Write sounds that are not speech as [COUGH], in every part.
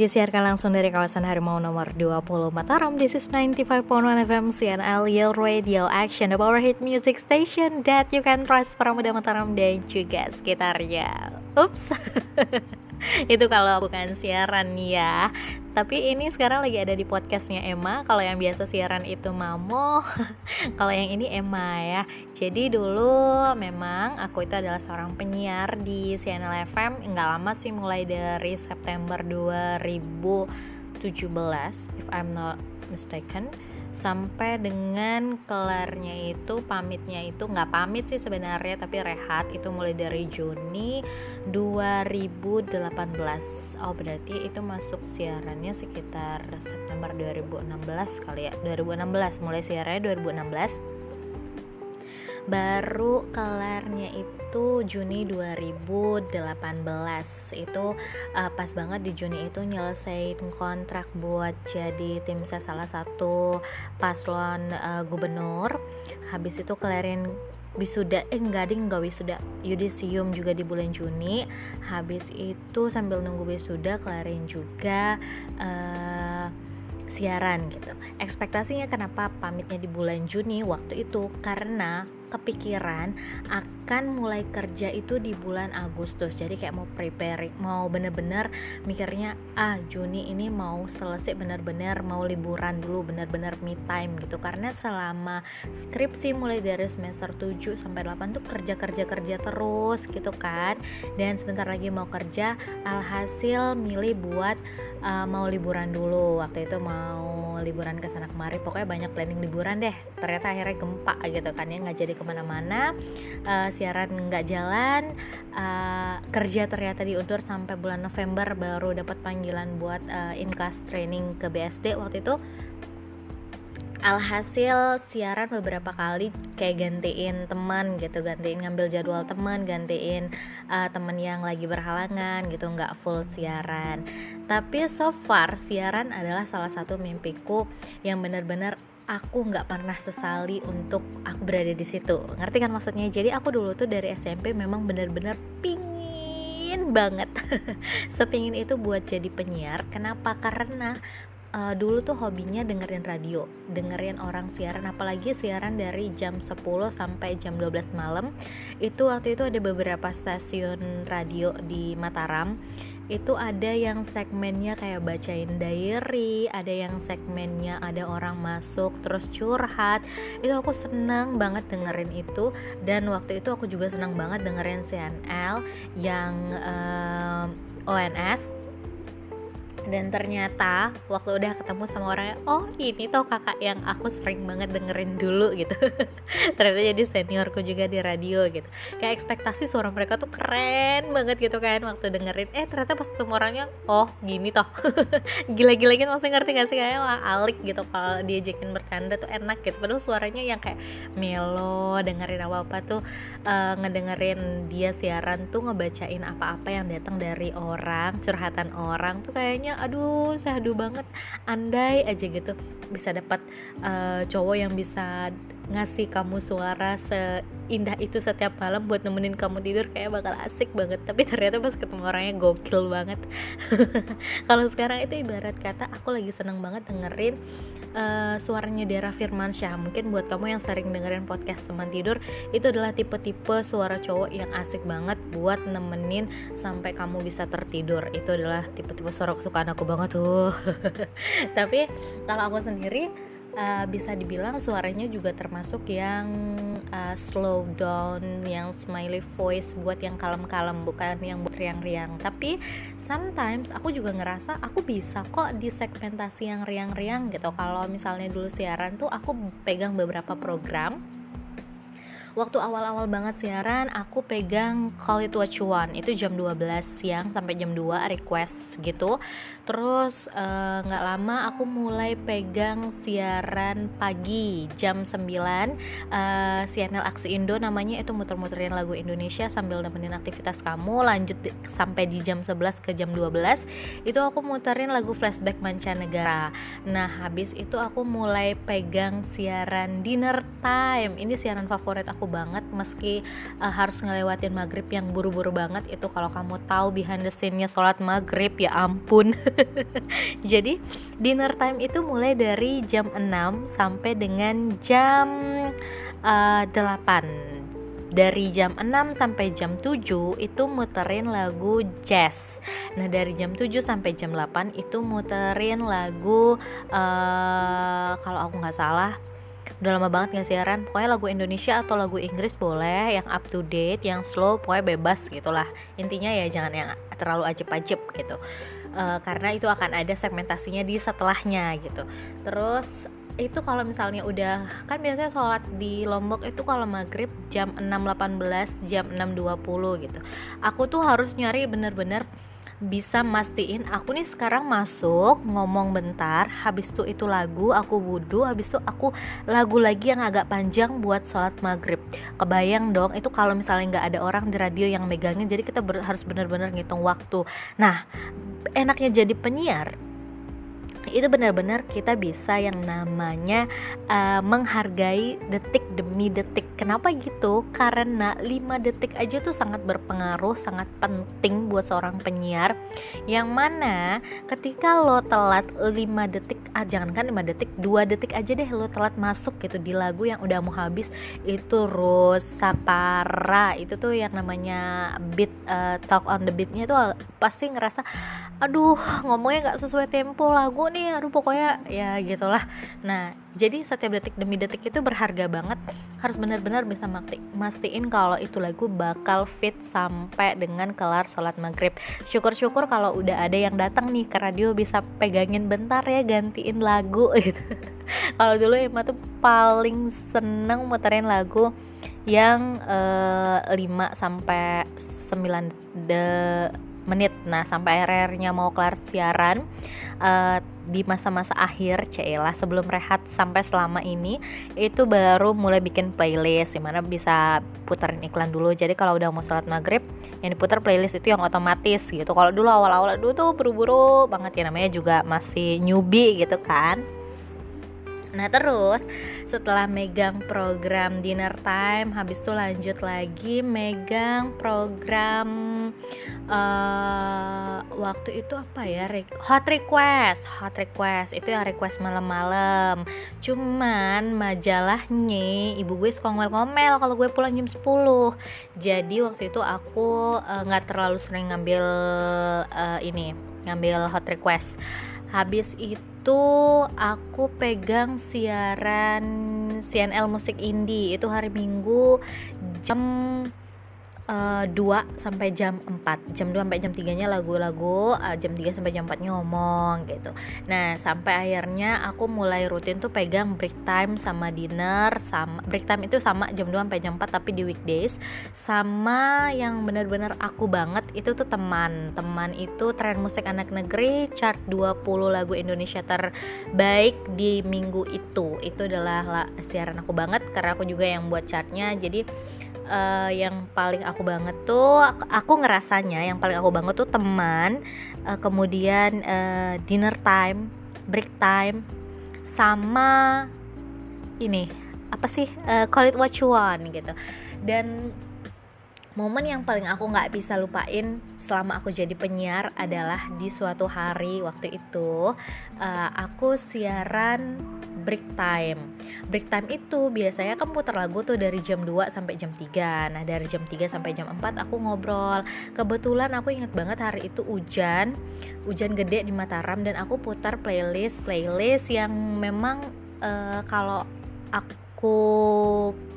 Disiarkan langsung dari kawasan Harimau nomor 20 Mataram This is 95.1 FM CNL Your Radio Action The Power Hit Music Station That you can trust para muda Mataram dan juga sekitarnya. Ups [LAUGHS] [LAUGHS] itu kalau bukan siaran ya. Tapi ini sekarang lagi ada di podcastnya Emma. Kalau yang biasa siaran itu Mamo [LAUGHS] kalau yang ini Emma ya. Jadi dulu memang aku itu adalah seorang penyiar di CNL FM nggak lama sih mulai dari September 2017 if I'm not mistaken sampai dengan kelarnya itu pamitnya itu nggak pamit sih sebenarnya tapi rehat. Itu mulai dari Juni 2018 oh berarti itu masuk siarannya sekitar September 2016 kali ya. 2016 mulai siarannya 2016 baru kelarnya itu Juni 2018 itu uh, pas banget di Juni itu nyelesain kontrak buat jadi tim saya salah satu paslon uh, gubernur. Habis itu kelarin wisuda eh enggak ding enggak wisuda yudisium juga di bulan Juni. Habis itu sambil nunggu wisuda kelarin juga uh, siaran gitu. Ekspektasinya kenapa pamitnya di bulan Juni waktu itu? Karena kepikiran akan mulai kerja itu di bulan Agustus. Jadi kayak mau prepare mau bener-bener mikirnya ah Juni ini mau selesai bener-bener mau liburan dulu bener-bener me time gitu. Karena selama skripsi mulai dari semester 7 sampai 8 tuh kerja-kerja-kerja terus gitu kan. Dan sebentar lagi mau kerja alhasil milih buat uh, mau liburan dulu. Waktu itu mau liburan ke sana kemari. Pokoknya banyak planning liburan deh. Ternyata akhirnya gempa gitu kan ya nggak jadi ke mana-mana. Uh, siaran nggak jalan. Uh, kerja ternyata diundur sampai bulan November baru dapat panggilan buat uh, in class training ke BSD waktu itu. Alhasil siaran beberapa kali kayak gantiin teman gitu gantiin ngambil jadwal teman gantiin uh, temen yang lagi berhalangan gitu nggak full siaran. Tapi so far siaran adalah salah satu mimpiku yang benar-benar aku nggak pernah sesali untuk aku berada di situ. Ngerti kan maksudnya? Jadi aku dulu tuh dari SMP memang benar-benar pingin banget. [LAUGHS] Sepingin itu buat jadi penyiar. Kenapa? Karena uh, dulu tuh hobinya dengerin radio dengerin orang siaran. Apalagi siaran dari jam 10 sampai jam 12 malam. Itu waktu itu ada beberapa stasiun radio di Mataram itu ada yang segmennya kayak bacain diary ada yang segmennya ada orang masuk terus curhat. Itu aku senang banget dengerin itu. Dan waktu itu aku juga senang banget dengerin CNL yang um, ONS dan ternyata waktu udah ketemu sama orangnya oh ini tuh kakak yang aku sering banget dengerin dulu gitu. [LAUGHS] Ternyata jadi seniorku juga di radio gitu. Kayak ekspektasi suara mereka tuh keren banget gitu kan waktu dengerin. Eh ternyata pas ketemu orangnya oh gini toh. [LAUGHS] Gila-gila gitu maksudnya ngerti gak sih kayak wah alik gitu kalau diajakin bercanda tuh enak gitu. Padahal suaranya yang kayak melo dengerin apa-apa tuh uh, ngedengerin dia siaran tuh ngebacain apa-apa yang datang dari orang curhatan orang tuh kayaknya rasanya aduh sahdu banget andai aja gitu. Bisa dapat uh, cowok yang bisa ngasih kamu suara seindah itu setiap malam buat nemenin kamu tidur kayak bakal asik banget. Tapi ternyata pas ketemu orangnya gokil banget. [LAUGHS] Kalau sekarang itu ibarat kata aku lagi seneng banget dengerin uh, suaranya Dera Firmansyah. Mungkin buat kamu yang sering dengerin podcast teman tidur itu adalah tipe-tipe suara cowok yang asik banget buat nemenin sampai kamu bisa tertidur. Itu adalah tipe-tipe suara kesukaan aku banget tuh. [LAUGHS] Tapi kalau aku sendiri uh, bisa dibilang suaranya juga termasuk yang uh, slow down, yang smiley voice buat yang kalem-kalem bukan yang riang-riang. Tapi sometimes aku juga ngerasa aku bisa kok di segmentasi yang riang-riang gitu. Kalau misalnya dulu siaran tuh aku pegang beberapa program waktu awal-awal banget siaran aku pegang Call It What You Want itu jam 12 siang sampai jam 2 request gitu terus eh, nggak uh, lama aku mulai pegang siaran pagi jam 9 uh, CNL Aksi Indo namanya itu muter-muterin lagu Indonesia sambil nemenin aktivitas kamu. Lanjut di, sampai di jam 11 ke jam 12 itu aku muterin lagu flashback mancanegara. Nah habis itu aku mulai pegang siaran dinner time. Ini siaran favorit aku aku banget meski uh, harus ngelewatin maghrib yang buru-buru banget. Itu kalau kamu tahu behind the scene-nya sholat maghrib ya ampun [LAUGHS] [LAUGHS] jadi dinner time itu mulai dari jam 6 sampai dengan jam uh, 8 dari jam 6 sampai jam 7 itu muterin lagu jazz. Nah dari jam 7 sampai jam 8 itu muterin lagu uh, kalau aku nggak salah udah lama banget gak siaran. Pokoknya lagu Indonesia atau lagu Inggris boleh yang up to date yang slow pokoknya bebas gitulah. Intinya ya jangan yang terlalu ajep-ajep gitu uh, karena itu akan ada segmentasinya di setelahnya gitu. Terus itu kalau misalnya udah kan biasanya sholat di Lombok itu kalau maghrib jam 6.18 jam 6.20 gitu. Aku tuh harus nyari bener-bener bisa mastiin aku nih sekarang masuk ngomong bentar habis itu itu lagu aku wudhu habis itu aku lagu lagi yang agak panjang buat sholat maghrib. Kebayang dong itu kalau misalnya nggak ada orang di radio yang megangin jadi kita ber harus bener-bener ngitung waktu. Nah enaknya jadi penyiar itu benar-benar kita bisa yang namanya uh, menghargai detik demi detik. Kenapa gitu? Karena 5 detik aja tuh sangat berpengaruh, sangat penting buat seorang penyiar. Yang mana ketika lo telat 5 detik, ah jangankan 5 detik, 2 detik aja deh lo telat masuk gitu di lagu yang udah mau habis itu rusak parah. Itu tuh yang namanya beat uh, talk on the beatnya tuh pasti ngerasa aduh ngomongnya nggak sesuai tempo lagu nih aduh pokoknya ya gitulah. Nah jadi setiap detik demi detik itu berharga banget. Harus benar-benar bisa mastiin kalau itu lagu bakal fit sampai dengan kelar sholat maghrib. Syukur-syukur kalau udah ada yang datang nih ke radio bisa pegangin bentar ya gantiin lagu [LAUGHS] gitu. Kalau dulu Emma tuh paling seneng muterin lagu yang uh, eh, 5 sampai 9 de menit. Nah sampai akhirnya mau kelar siaran uh, di masa-masa akhir Cela sebelum rehat sampai selama ini itu baru mulai bikin playlist di mana bisa puterin iklan dulu. Jadi kalau udah mau sholat maghrib yang diputar playlist itu yang otomatis gitu. Kalau dulu awal-awal dulu tuh buru-buru banget ya namanya juga masih newbie gitu kan Nah terus setelah megang program dinner time Habis itu lanjut lagi megang program uh, Waktu itu apa ya Hot request Hot request. Itu yang request malam-malam. Cuman majalahnya ibu gue suka ngomel-ngomel kalau gue pulang jam 10 Jadi waktu itu aku eh, nggak uh, terlalu sering ngambil uh, ini Ngambil hot request. Habis itu itu aku pegang siaran CNL Musik Indie. Itu hari Minggu jam uh, eh, 2 sampai jam 4 jam 2 sampai jam 3 nya lagu-lagu uh, jam 3 sampai jam 4 nya ngomong gitu. Nah sampai akhirnya aku mulai rutin tuh pegang break time sama dinner sama break time itu sama jam 2 sampai jam 4 tapi di weekdays. Sama yang benar-benar aku banget itu tuh teman. Teman itu tren musik anak negeri chart 20 lagu Indonesia terbaik di minggu itu. Itu adalah siaran aku banget karena aku juga yang buat chartnya. Jadi uh, yang paling aku banget tuh aku ngerasanya yang paling aku banget tuh teman uh, kemudian uh, dinner time break time sama ini apa sih uh, call it what you want gitu. Dan momen yang paling aku nggak bisa lupain selama aku jadi penyiar adalah di suatu hari waktu itu uh, aku siaran break time. Break time itu biasanya kan putar lagu tuh dari jam 2 sampai jam 3 nah dari jam 3 sampai jam 4 aku ngobrol. Kebetulan aku inget banget hari itu hujan. Hujan gede di Mataram dan aku putar playlist playlist yang memang uh, kalau aku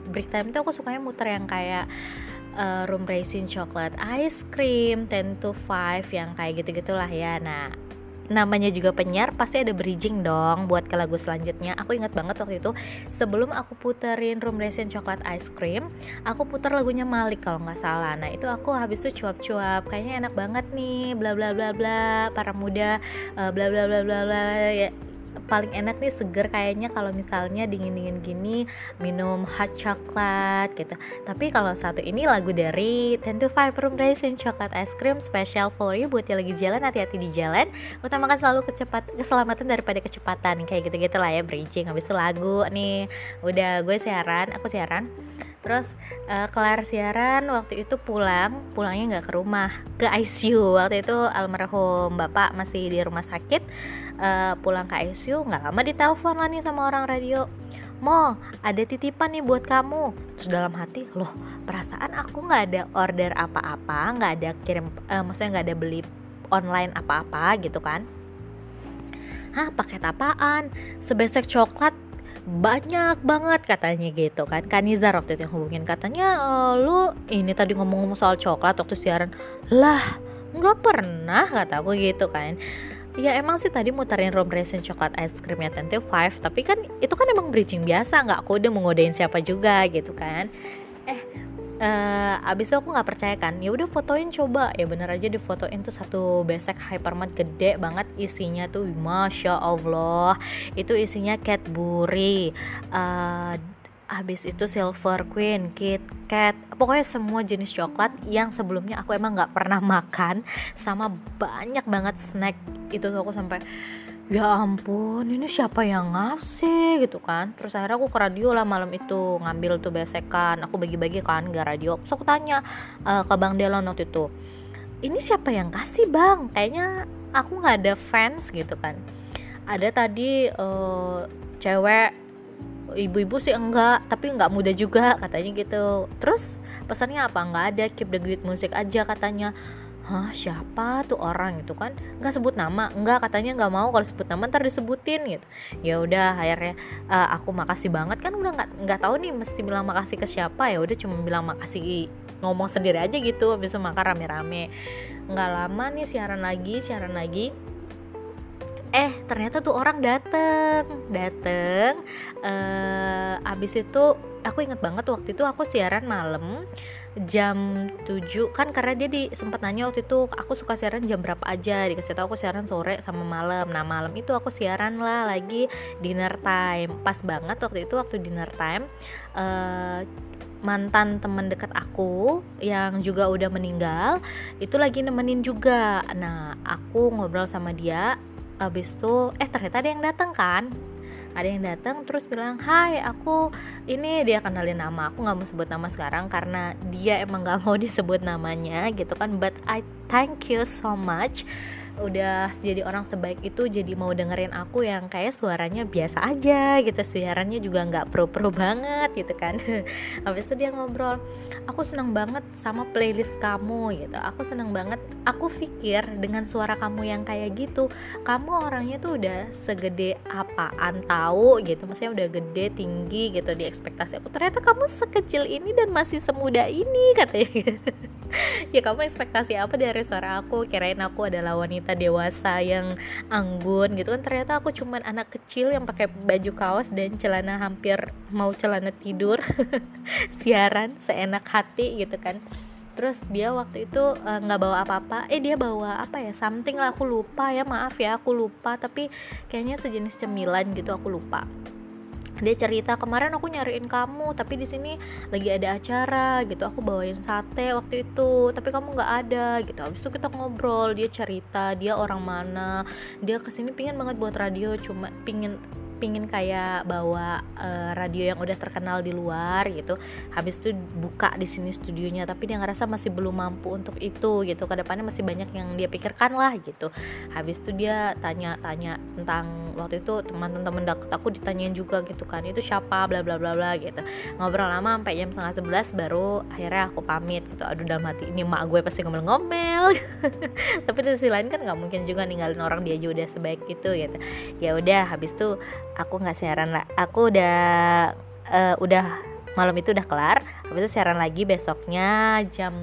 break time itu aku sukanya muter yang kayak uh, room raisin chocolate ice cream 10 to 5 yang kayak gitu-gitulah ya. Nah namanya juga penyiar pasti ada bridging dong buat ke lagu selanjutnya. Aku ingat banget waktu itu sebelum aku puterin room raisin chocolate ice cream aku putar lagunya Malik kalau nggak salah. Nah itu aku habis itu cuap-cuap kayaknya enak banget nih bla bla bla bla para muda uh, bla bla bla bla bla ya paling enak nih seger kayaknya kalau misalnya dingin-dingin gini minum hot chocolate gitu. Tapi kalau satu ini lagu dari Ten to Five Room Raisin Chocolate Ice Cream special for you buat yang lagi jalan hati-hati di jalan. Utamakan selalu kecepat keselamatan daripada kecepatan kayak gitu-gitu lah ya bridging habis itu lagu nih. Udah gue siaran aku siaran terus uh, kelar siaran waktu itu pulang pulangnya nggak ke rumah ke ICU waktu itu almarhum bapak masih di rumah sakit uh, pulang ke ICU nggak lama ditelepon lah nih sama orang radio Mo, ada titipan nih buat kamu. Terus dalam hati, loh, perasaan aku nggak ada order apa-apa, nggak ada kirim, uh, maksudnya nggak ada beli online apa-apa gitu kan. Hah, paket apaan? Sebesek coklat banyak banget katanya gitu kan. Kanizar waktu itu yang hubungin katanya e, lu ini tadi ngomong-ngomong soal coklat waktu siaran. Lah nggak pernah kata aku gitu kan. Ya emang sih tadi muterin rum resin coklat ice creamnya Tente Five tapi kan itu kan emang bridging biasa nggak aku udah mengodain siapa juga gitu kan uh, abis itu aku nggak percaya kan. Ya udah fotoin coba. Ya bener aja difotoin tuh satu besek hypermart gede banget. Isinya tuh masya allah. Itu isinya Cadbury uh, habis itu Silver Queen, Kit Kat, pokoknya semua jenis coklat yang sebelumnya aku emang nggak pernah [LAUGHS] makan, sama banyak banget snack. Itu tuh aku sampai ya ampun ini siapa yang ngasih gitu kan? Terus akhirnya aku ke radio lah malam itu ngambil tuh besekan. Aku bagi-bagi kan gak radio. Terus aku tanya uh, ke bang Delon waktu itu ini siapa yang kasih bang? Kayaknya aku nggak ada fans gitu kan. Ada tadi uh, cewek ibu-ibu sih enggak tapi enggak muda juga katanya gitu. Terus pesannya apa? Enggak ada keep the good music aja katanya Hah siapa tuh orang? Itu kan. Nggak sebut nama. Nggak katanya nggak mau kalau sebut nama ntar disebutin gitu. Ya udah akhirnya uh, aku makasih banget. Kan udah nggak nggak tahu nih mesti bilang makasih ke siapa. Ya udah cuma bilang makasih ngomong sendiri aja gitu bisa makan rame-rame. Nggak lama nih siaran lagi siaran lagi. Eh ternyata tuh orang dateng dateng uh, abis itu aku inget banget waktu itu aku siaran malam jam 7 kan karena dia di sempat nanya waktu itu aku suka siaran jam berapa aja? Dikasih tahu aku siaran sore sama malam. Nah malam itu aku siaran lah lagi dinner time. Pas banget waktu itu waktu dinner time uh, mantan teman dekat aku yang juga udah meninggal itu lagi nemenin juga. Nah aku ngobrol sama dia habis itu eh ternyata ada yang datang kan ada yang datang terus bilang hai aku ini dia kenalin nama aku nggak mau sebut nama sekarang karena dia emang nggak mau [LAUGHS] disebut namanya gitu kan. But I thank you so much udah jadi orang sebaik itu jadi mau dengerin aku yang kayak suaranya biasa aja gitu. Siarannya juga nggak pro pro banget gitu kan. [LAUGHS] Habis itu dia ngobrol aku senang banget sama playlist kamu gitu. Aku senang banget. Aku pikir dengan suara kamu yang kayak gitu kamu orangnya tuh udah segede apaan tahu gitu. Maksudnya udah gede tinggi gitu di ekspektasi aku. Ternyata kamu sekecil ini dan masih semuda ini katanya [LAUGHS] [LAUGHS] ya kamu ekspektasi apa dari suara aku? Kirain aku adalah wanita dewasa yang anggun gitu kan. Ternyata aku cuman anak kecil yang pakai baju kaos dan celana hampir mau celana tidur. [LAUGHS] Siaran seenak hati gitu kan. Terus dia waktu itu eh, nggak uh, bawa apa-apa. Eh dia bawa apa ya? Something lah aku lupa ya. Maaf ya aku lupa. Tapi kayaknya sejenis cemilan gitu aku lupa dia cerita kemarin aku nyariin kamu tapi di sini lagi ada acara gitu. Aku bawain sate waktu itu tapi kamu nggak ada. Gitu. Habis itu kita ngobrol dia cerita dia orang mana. Dia ke sini pingin banget buat radio cuma pingin pingin kayak bawa uh, radio yang udah terkenal di luar gitu. Habis itu buka di sini studionya tapi dia ngerasa masih belum mampu untuk itu gitu. Ke depannya masih banyak yang dia pikirkan lah gitu. Habis itu dia tanya-tanya tentang waktu itu teman-teman deket aku ditanyain juga gitu kan itu siapa? bla bla bla bla gitu. Ngobrol lama sampai jam setengah sebelas baru akhirnya aku pamit gitu. Aduh dalam hati ini mak gue pasti ngomel-ngomel. [LAUGHS] Tapi di sisi lain kan nggak mungkin juga ninggalin orang dia juga udah sebaik itu gitu. Ya udah habis itu aku nggak siaran lah aku udah uh, udah malam itu udah kelar habis itu siaran lagi besoknya jam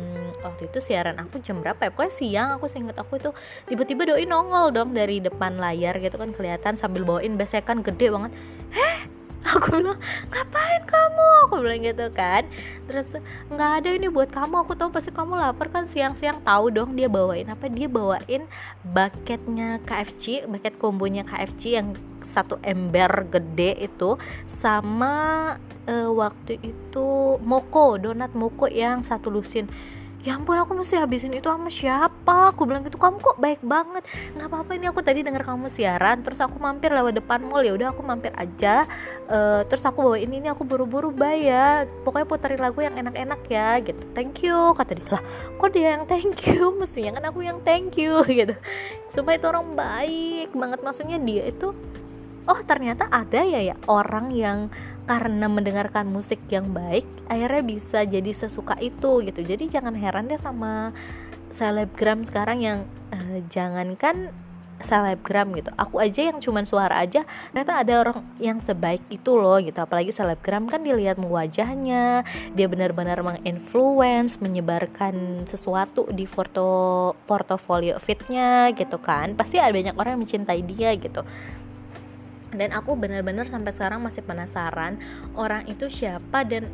waktu itu siaran aku jam berapa ya? Pokoknya siang aku seinget aku itu tiba-tiba doi nongol dong dari depan layar gitu kan kelihatan sambil bawain besekan gede banget. Heh aku bilang ngapain kamu? Aku bilang gitu kan. Terus nggak ada ini buat kamu. Aku tahu pasti kamu lapar kan siang-siang. Tahu dong dia bawain apa. Dia bawain bucketnya KFC bucket kombonya KFC yang satu ember gede itu sama uh, waktu itu moko donat moko yang satu lusin ya ampun aku mesti habisin itu sama siapa? Aku bilang gitu kamu kok baik banget. Nggak apa-apa ini aku tadi dengar kamu siaran terus aku mampir lewat depan mall. Ya udah aku mampir aja. Uh, terus aku bawa ini ini aku buru-buru bayar pokoknya puterin lagu yang enak-enak ya gitu. Thank you kata dia. Lah kok dia yang thank you? [LAUGHS] Mestinya kan aku yang thank you [LAUGHS] gitu. Supaya itu orang baik banget. Maksudnya dia itu oh ternyata ada ya ya orang yang karena mendengarkan musik yang baik akhirnya bisa jadi sesuka itu gitu. Jadi jangan heran deh sama selebgram sekarang yang uh, jangankan selebgram gitu. Aku aja yang cuman suara aja ternyata ada orang yang sebaik itu loh gitu. Apalagi selebgram kan dilihat wajahnya dia benar-benar menginfluence menyebarkan sesuatu di foto portofolio fitnya gitu kan. Pasti ada banyak orang yang mencintai dia gitu dan aku benar-benar sampai sekarang masih penasaran orang itu siapa dan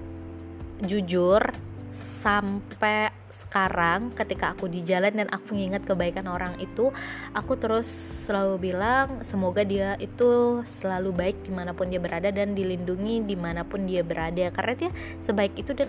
jujur sampai sekarang ketika aku di jalan dan aku mengingat kebaikan orang itu aku terus selalu bilang semoga dia itu selalu baik di mana pun dia berada dan dilindungi di mana pun dia berada. Karena dia sebaik itu dan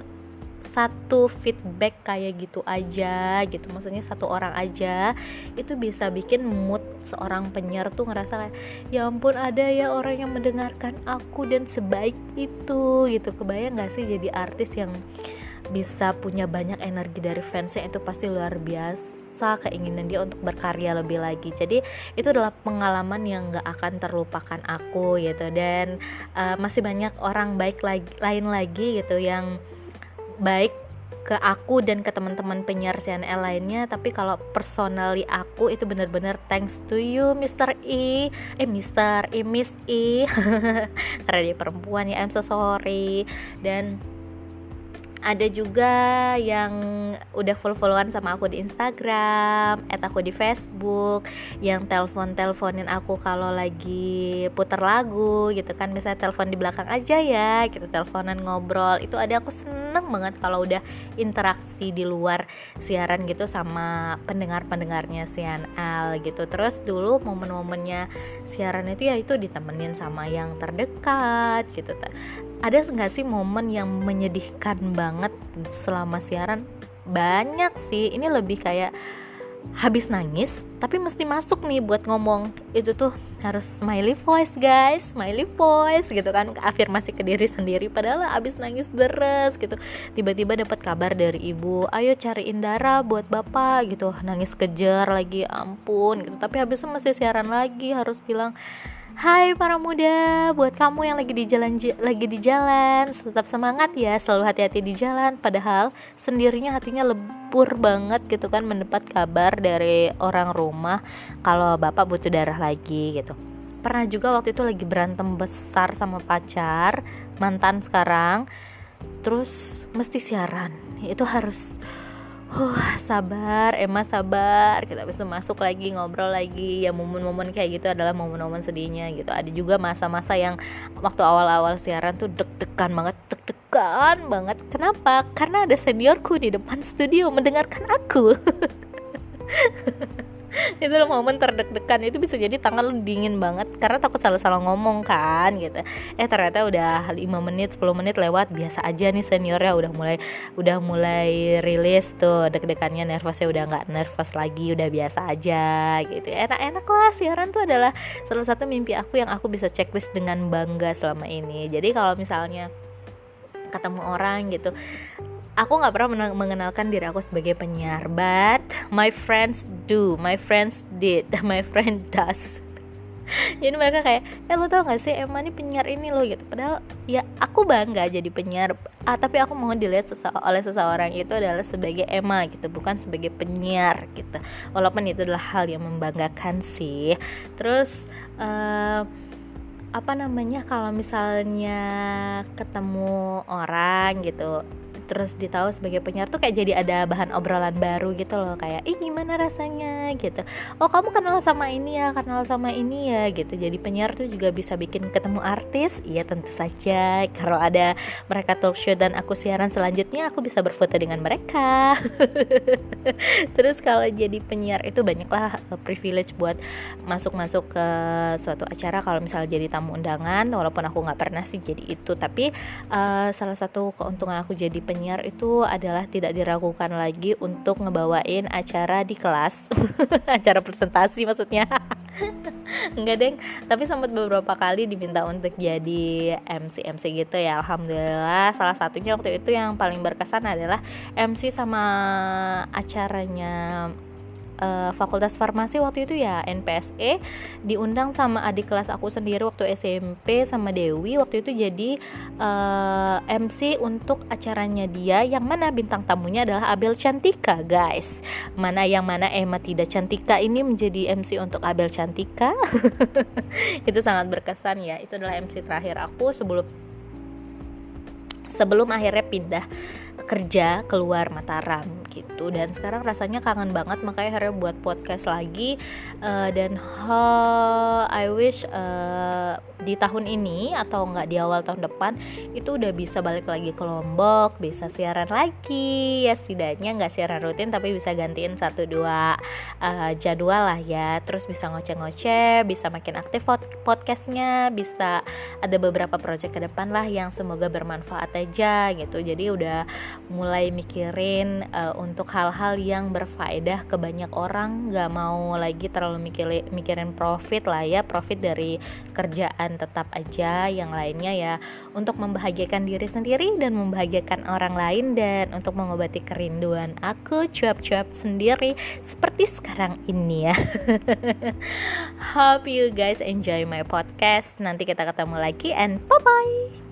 satu feedback kayak gitu aja gitu. Maksudnya satu orang aja itu bisa bikin mood seorang penyiar tuh ngerasa kayak ya ampun ada ya orang yang mendengarkan aku dan sebaik itu gitu. Kebayang gak sih jadi artis yang bisa punya banyak energi dari fansnya itu pasti luar biasa keinginan dia untuk berkarya lebih lagi. Jadi itu adalah pengalaman yang gak akan terlupakan aku gitu. Dan uh, masih banyak orang baik lagi lain lagi gitu yang baik ke aku dan ke teman-teman penyiar CNL lainnya tapi kalau personally aku itu bener-bener thanks to you Mr. E eh Mr. E Miss E [LAUGHS] karena dia perempuan ya I'm so sorry dan ada juga yang udah follow-followan sama aku di Instagram, at aku di Facebook, yang telepon-teleponin aku kalau lagi puter lagu gitu kan, misalnya telepon di belakang aja ya, gitu teleponan ngobrol. Itu ada aku seneng banget kalau udah interaksi di luar siaran gitu sama pendengar-pendengarnya CNL gitu. Terus dulu momen-momennya siaran itu ya itu ditemenin sama yang terdekat gitu ada nggak sih momen yang menyedihkan banget selama siaran? Banyak sih. Ini lebih kayak habis nangis tapi mesti masuk nih buat ngomong. Itu tuh harus smiley voice guys. Smiley voice gitu kan. Afirmasi ke diri sendiri. Padahal habis nangis deres gitu. Tiba-tiba dapat kabar dari ibu ayo cariin darah buat bapak gitu. Nangis kejar lagi ampun gitu. Tapi habisnya masih siaran lagi harus bilang Hai para muda, buat kamu yang lagi di jalan lagi di jalan, tetap semangat ya, selalu hati-hati di jalan. Padahal sendirinya hatinya lebur banget gitu kan mendapat kabar dari orang rumah kalau bapak butuh darah lagi gitu. Pernah juga waktu itu lagi berantem besar sama pacar, mantan sekarang. Terus mesti siaran. Itu harus Huh, sabar, Emma sabar. Kita bisa masuk lagi, ngobrol lagi. Ya momen-momen kayak gitu adalah momen-momen sedihnya gitu. Ada juga masa-masa yang waktu awal-awal siaran tuh deg-degan banget, deg-degan banget. Kenapa? Karena ada seniorku di depan studio mendengarkan aku. [LAUGHS] [LAUGHS] itu loh momen terdek-dekan itu bisa jadi tangan lu dingin banget karena takut salah-salah ngomong kan gitu. Eh ternyata udah 5 menit 10 menit lewat biasa aja nih seniornya. Udah mulai udah mulai rilis tuh deg-degannya nervousnya udah nggak nervous lagi udah biasa aja gitu. Enak-enak lah siaran tuh adalah salah satu mimpi aku yang aku bisa checklist dengan bangga selama ini. Jadi kalau misalnya ketemu orang gitu aku nggak pernah mengenalkan diri aku sebagai penyiar but my friends do. My friends did. [LAUGHS] My friend does. [LAUGHS] Jadi mereka kayak eh lo tau gak sih Emma ini penyiar ini lo gitu. Padahal ya aku bangga jadi penyiar. Ah, tapi aku mau dilihat sese oleh seseorang itu adalah sebagai Emma gitu bukan sebagai penyiar gitu. Walaupun itu adalah hal yang membanggakan sih. Terus uh, apa namanya kalau misalnya ketemu orang gitu terus ditahu sebagai penyiar tuh kayak jadi ada bahan obrolan baru gitu loh kayak ih gimana rasanya? gitu. Oh kamu kenal sama ini ya kenal sama ini ya gitu. Jadi penyiar tuh juga bisa bikin ketemu artis iya tentu saja. Kalau ada mereka talk show dan aku siaran selanjutnya aku bisa berfoto dengan mereka. [LAUGHS] Terus kalau jadi penyiar itu banyaklah uh, privilege buat masuk-masuk ke suatu acara. Kalau misalnya jadi tamu undangan walaupun aku nggak pernah sih jadi itu tapi uh, salah satu keuntungan aku jadi penyiar senior itu adalah tidak diragukan lagi untuk ngebawain acara di kelas. [LAUGHS] Acara presentasi maksudnya. [LAUGHS] Enggak deng. Tapi sempat beberapa kali diminta untuk jadi MC MC gitu ya alhamdulillah. Salah satunya waktu itu yang paling berkesan adalah MC sama acaranya uh, Fakultas Farmasi waktu itu ya NPSE diundang sama adik kelas aku sendiri waktu SMP sama Dewi. Waktu itu jadi uh, eh, MC untuk acaranya dia yang mana bintang tamunya adalah Abel Cantika guys. Mana yang mana Emma tidak Cantika ini menjadi MC untuk Abel Cantika. [LAUGHS] Itu sangat berkesan ya. Itu adalah MC terakhir aku sebelum sebelum akhirnya pindah kerja keluar Mataram gitu. Dan sekarang rasanya kangen banget makanya akhirnya buat podcast lagi. Uh, dan uh, I wish uh, di tahun ini atau enggak di awal tahun depan itu udah bisa balik lagi ke Lombok bisa siaran lagi. Ya setidaknya nggak siaran rutin tapi bisa gantiin satu dua uh, jadwal lah ya. Terus bisa ngoceh-ngoceh bisa makin aktif podcastnya bisa ada beberapa project ke depan lah yang semoga bermanfaat aja gitu. Jadi udah mulai mikirin uh, untuk hal-hal yang berfaedah ke banyak orang. Nggak mau lagi terlalu mikirin mikirin profit lah ya profit dari kerjaan tetap aja. Yang lainnya ya untuk membahagiakan diri sendiri dan membahagiakan orang lain dan untuk mengobati kerinduan aku cuap-cuap sendiri seperti sekarang ini ya. [LAUGHS] Hope you guys enjoy my podcast. Nanti kita ketemu lagi and bye bye